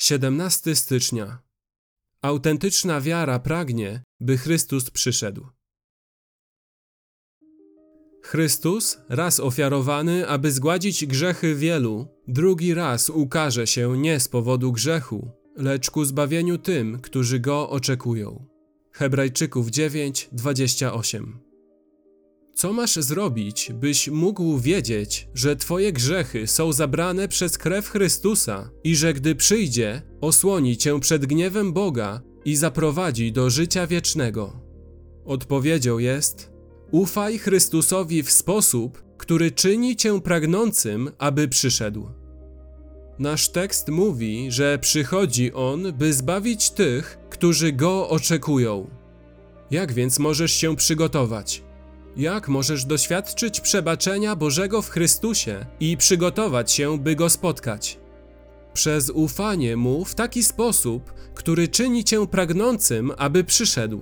17 stycznia. Autentyczna wiara pragnie, by Chrystus przyszedł. Chrystus, raz ofiarowany, aby zgładzić grzechy wielu, drugi raz ukaże się nie z powodu grzechu, lecz ku zbawieniu tym, którzy go oczekują. Hebrajczyków 9, 28. Co masz zrobić, byś mógł wiedzieć, że Twoje grzechy są zabrane przez krew Chrystusa i że gdy przyjdzie, osłoni Cię przed gniewem Boga i zaprowadzi do życia wiecznego? Odpowiedzią jest: Ufaj Chrystusowi w sposób, który czyni Cię pragnącym, aby przyszedł. Nasz tekst mówi, że przychodzi On, by zbawić tych, którzy Go oczekują. Jak więc możesz się przygotować? Jak możesz doświadczyć przebaczenia Bożego w Chrystusie i przygotować się, by Go spotkać? Przez ufanie Mu w taki sposób, który czyni Cię pragnącym, aby przyszedł.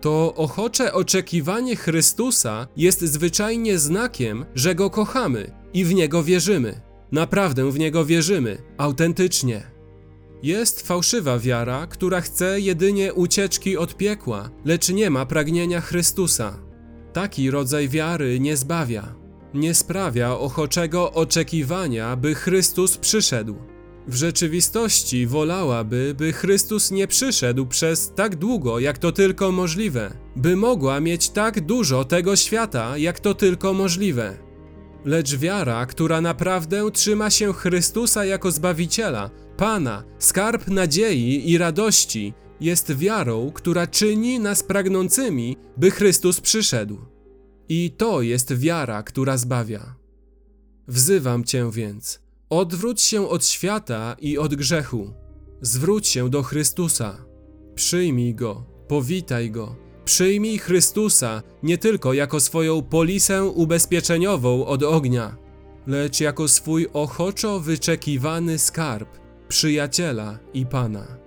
To ochocze oczekiwanie Chrystusa jest zwyczajnie znakiem, że Go kochamy i w Niego wierzymy. Naprawdę w Niego wierzymy, autentycznie. Jest fałszywa wiara, która chce jedynie ucieczki od piekła, lecz nie ma pragnienia Chrystusa. Taki rodzaj wiary nie zbawia, nie sprawia ochoczego oczekiwania, by Chrystus przyszedł. W rzeczywistości wolałaby, by Chrystus nie przyszedł przez tak długo, jak to tylko możliwe, by mogła mieć tak dużo tego świata, jak to tylko możliwe. Lecz wiara, która naprawdę trzyma się Chrystusa jako Zbawiciela, Pana, skarb nadziei i radości, jest wiarą, która czyni nas pragnącymi, by Chrystus przyszedł. I to jest wiara, która zbawia. Wzywam Cię więc, odwróć się od świata i od grzechu. Zwróć się do Chrystusa. Przyjmij Go, powitaj Go. Przyjmij Chrystusa nie tylko jako swoją polisę ubezpieczeniową od ognia, lecz jako swój ochoczo wyczekiwany skarb, przyjaciela i Pana.